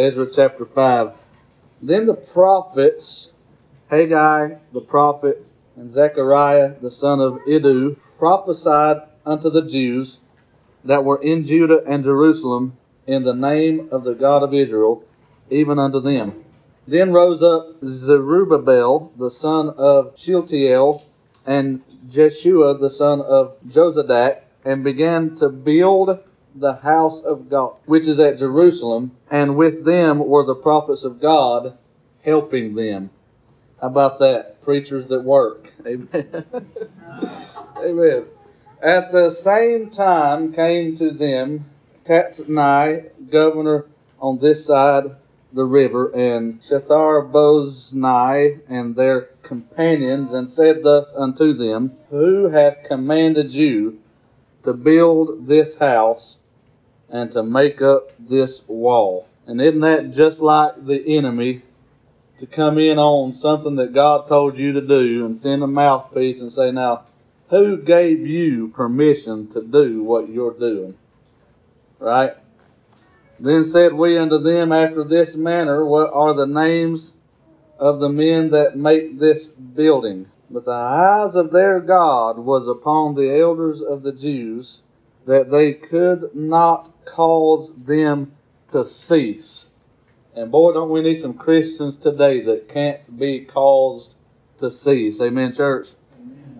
Ezra chapter 5. Then the prophets, Haggai the prophet, and Zechariah the son of Iddo, prophesied unto the Jews that were in Judah and Jerusalem in the name of the God of Israel, even unto them. Then rose up Zerubbabel the son of Shealtiel and Jeshua the son of Jozadak, and began to build the house of God, which is at Jerusalem, and with them were the prophets of God helping them. How about that? Preachers that work. Amen. Amen. At the same time came to them Tatnai, governor on this side the river, and Shethar Boznai and their companions, and said thus unto them, Who hath commanded you to build this house and to make up this wall? And isn't that just like the enemy to come in on something that God told you to do and send a mouthpiece and say, Now, who gave you permission to do what you're doing? Right? Then said we unto them after this manner, What are the names of the men that make this building? But the eyes of their God was upon the elders of the Jews, that they could not cause them to cease. And boy, don't we need some Christians today that can't be caused to cease. Amen, church?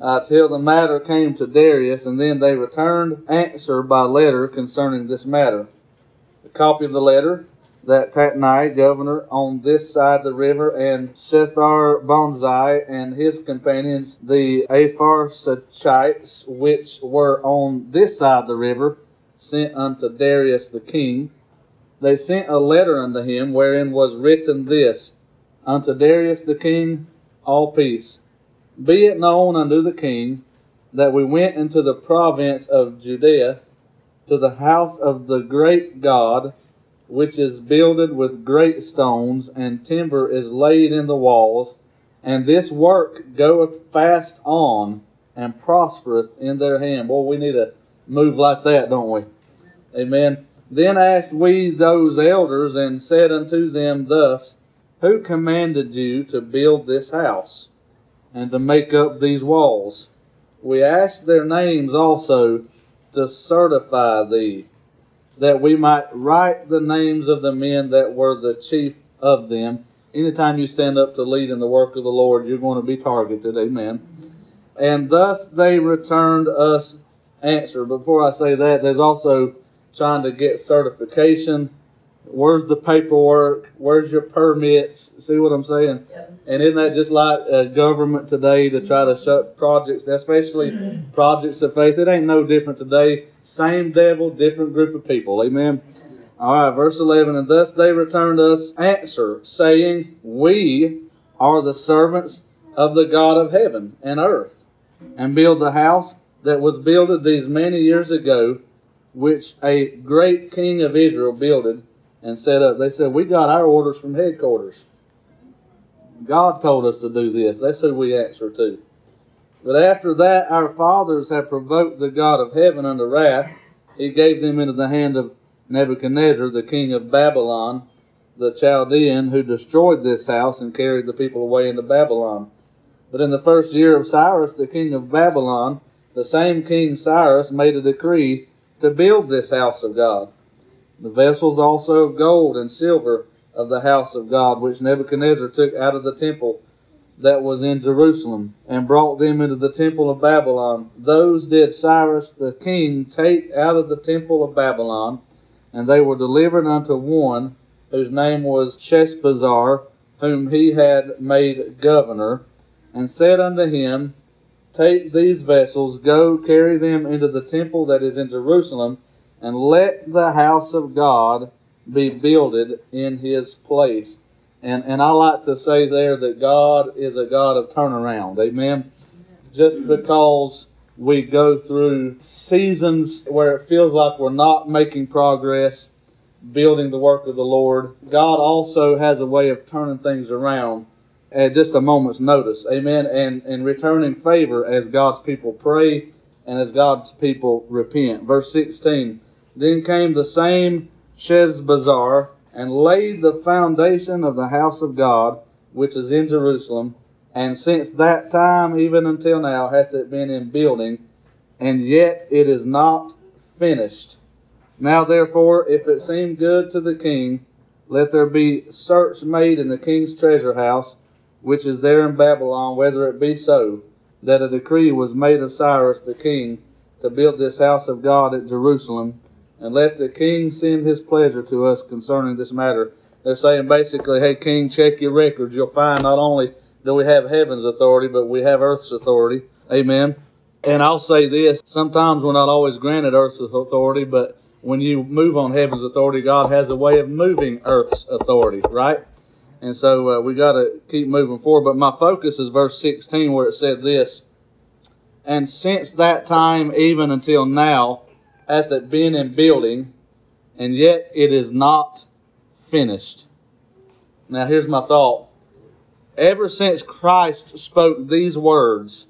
Uh, till the matter came to Darius, and then they returned answer by letter concerning this matter. A copy of the letter that Tatnai, governor on this side the river, and Shethar Bonzai and his companions, the Apharsachites, which were on this side the river, sent unto Darius the king. They sent a letter unto him, wherein was written this Unto Darius the king, all peace. Be it known unto the king that we went into the province of Judea to the house of the great God, which is builded with great stones, and timber is laid in the walls, and this work goeth fast on, and prospereth in their hand. Boy, we need to move like that, don't we? Amen. Then asked we those elders, and said unto them thus, Who commanded you to build this house, and to make up these walls? We asked their names also to certify thee, that we might write the names of the men that were the chief of them. Anytime you stand up to lead in the work of the Lord, you're going to be targeted. Amen. And thus they returned us answer. Before I say that, there's also trying to get certification. Where's the paperwork? Where's your permits? See what I'm saying? Yep. And isn't that just like uh, government today to try to shut projects, especially projects of faith? It ain't no different today. Same devil, different group of people. Amen. All right, verse 11. And thus they returned us answer, saying, We are the servants of the God of heaven and earth, and build the house that was builded these many years ago, which a great king of Israel builded and set up. They said, We got our orders from headquarters. God told us to do this. That's who we answer to. But after that, our fathers have provoked the God of heaven unto wrath. He gave them into the hand of Nebuchadnezzar, the king of Babylon, the Chaldean, who destroyed this house and carried the people away into Babylon. But in the first year of Cyrus, the king of Babylon, the same king Cyrus made a decree to build this house of God. The vessels also of gold and silver of the house of God, which Nebuchadnezzar took out of the temple that was in Jerusalem, and brought them into the temple of Babylon. Those did Cyrus the king take out of the temple of Babylon, and they were delivered unto one whose name was Sheshbazzar, whom he had made governor, and said unto him, Take these vessels, go carry them into the temple that is in Jerusalem, and let the house of God be builded in his place. And and I like to say there that God is a God of turnaround. Amen. Just because we go through seasons where it feels like we're not making progress, building the work of the Lord, God also has a way of turning things around at just a moment's notice. Amen. And and returning favor as God's people pray and as God's people repent. Verse 16. Then came the same Sheshbazzar and laid the foundation of the house of God, which is in Jerusalem. And since that time, even until now, hath it been in building, and yet it is not finished. Now, therefore, if it seem good to the king, let there be search made in the king's treasure house, which is there in Babylon, whether it be so, that a decree was made of Cyrus the king to build this house of God at Jerusalem, and let the king send his pleasure to us concerning this matter. They're saying basically, hey, king, check your records. You'll find not only do we have heaven's authority, but we have earth's authority. Amen. And I'll say this sometimes we're not always granted earth's authority, but when you move on heaven's authority, God has a way of moving earth's authority, right? And so uh, we got to keep moving forward. But my focus is verse 16, where it said this And since that time, even until now, hath it been in building, and yet it is not finished. Now, here's my thought. Ever since Christ spoke these words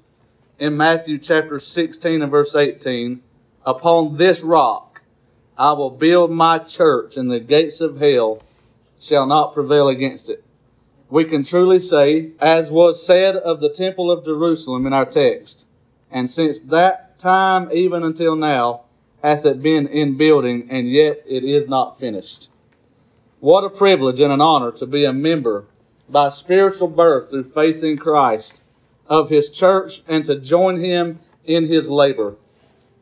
in Matthew chapter 16 and verse 18, upon this rock I will build my church, and the gates of hell shall not prevail against it. We can truly say, as was said of the temple of Jerusalem in our text, and since that time even until now hath it been in building, and yet it is not finished. What a privilege and an honor to be a member by spiritual birth through faith in Christ of his church and to join him in his labor.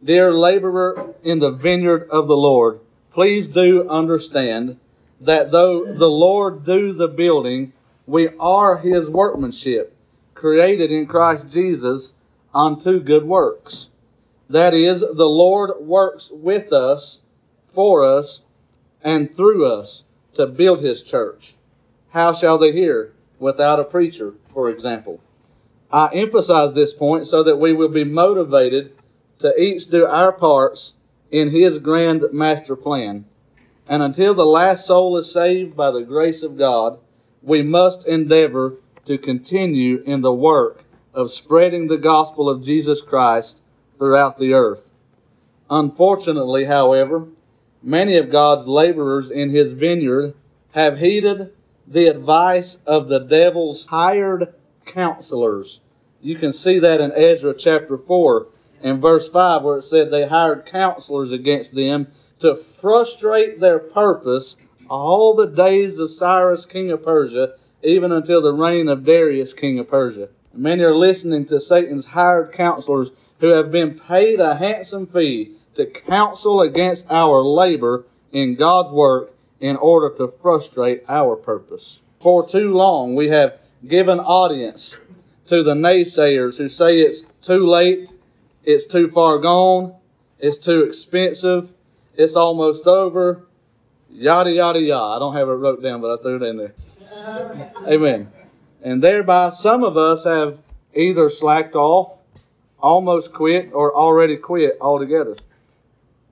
Dear laborer in the vineyard of the Lord, please do understand that though the Lord do the building, we are his workmanship, created in Christ Jesus unto good works. That is, the Lord works with us, for us, and through us to build his church. How shall they hear without a preacher, for example? I emphasize this point so that we will be motivated to each do our parts in his grand master plan. And until the last soul is saved by the grace of God, we must endeavor to continue in the work of spreading the gospel of Jesus Christ throughout the earth. Unfortunately, however, many of God's laborers in his vineyard have heeded the advice of the devil's hired counselors. You can see that in Ezra chapter 4 and verse 5, where it said they hired counselors against them to frustrate their purpose all the days of Cyrus, king of Persia, even until the reign of Darius, king of Persia. Many are listening to Satan's hired counselors who have been paid a handsome fee to counsel against our labor in God's work in order to frustrate our purpose. For too long, we have given audience to the naysayers who say it's too late, it's too far gone, it's too expensive, it's almost over, yada, yada, yada. I don't have it wrote down, but I threw it in there. Amen. And thereby, some of us have either slacked off, almost quit, or already quit altogether.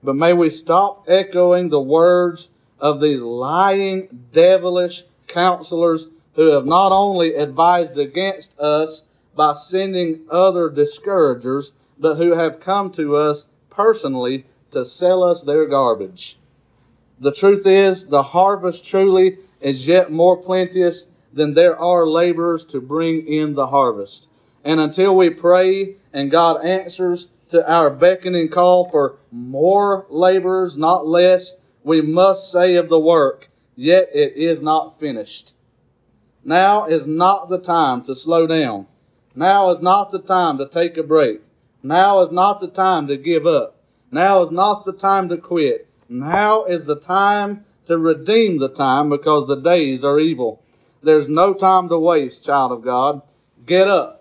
But may we stop echoing the words of these lying, devilish counselors who have not only advised against us by sending other discouragers, but who have come to us personally to sell us their garbage. The truth is, the harvest truly is yet more plenteous than there are laborers to bring in the harvest. And until we pray and God answers to our beckoning call for more laborers, not less, we must say of the work, yet it is not finished. Now is not the time to slow down. Now is not the time to take a break. Now is not the time to give up. Now is not the time to quit. Now is the time to redeem the time because the days are evil. There's no time to waste, child of God. Get up,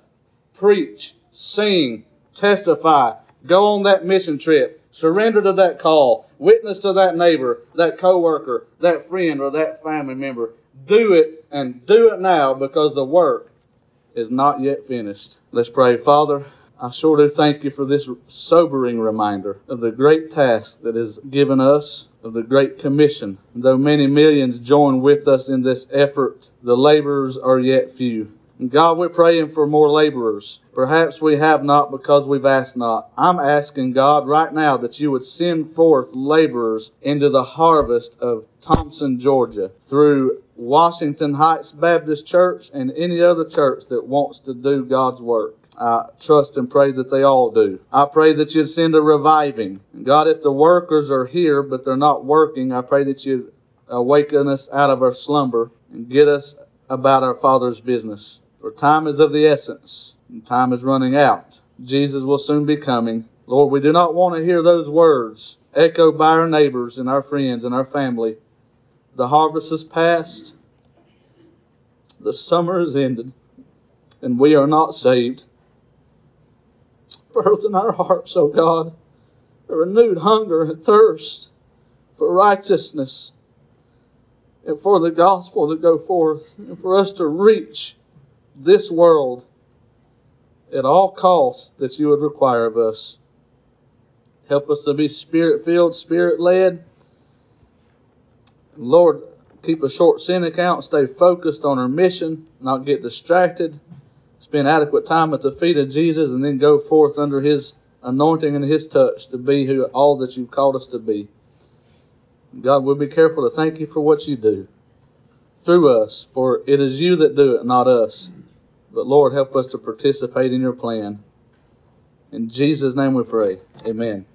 preach, sing, testify, go on that mission trip, surrender to that call, witness to that neighbor, that coworker, that friend, or that family member. Do it and do it now because the work is not yet finished. Let's pray. Father, I sure do thank you for this sobering reminder of the great task that is given us, of the great commission. Though many millions join with us in this effort, the laborers are yet few. God, we're praying for more laborers. Perhaps we have not because we've asked not. I'm asking God right now that you would send forth laborers into the harvest of Thomson, Georgia, through Washington Heights Baptist Church and any other church that wants to do God's work. I trust and pray that they all do. I pray that you'd send a reviving. God, if the workers are here but they're not working, I pray that you'd awaken us out of our slumber and get us about our Father's business. For time is of the essence, and time is running out. Jesus will soon be coming. Lord, we do not want to hear those words echoed by our neighbors and our friends and our family. The harvest is past, the summer is ended, and we are not saved. Birth in our hearts, O God, a renewed hunger and thirst for righteousness and for the gospel to go forth and for us to reach this world at all costs that you would require of us. Help us to be spirit filled, spirit led. Lord, keep a short sin account, stay focused on our mission, not get distracted, spend adequate time at the feet of Jesus, and then go forth under his anointing and his touch to be who all that you've called us to be. God, we'll be careful to thank you for what you do through us, for it is you that do it, not us. But Lord, help us to participate in your plan. In Jesus' name we pray. Amen.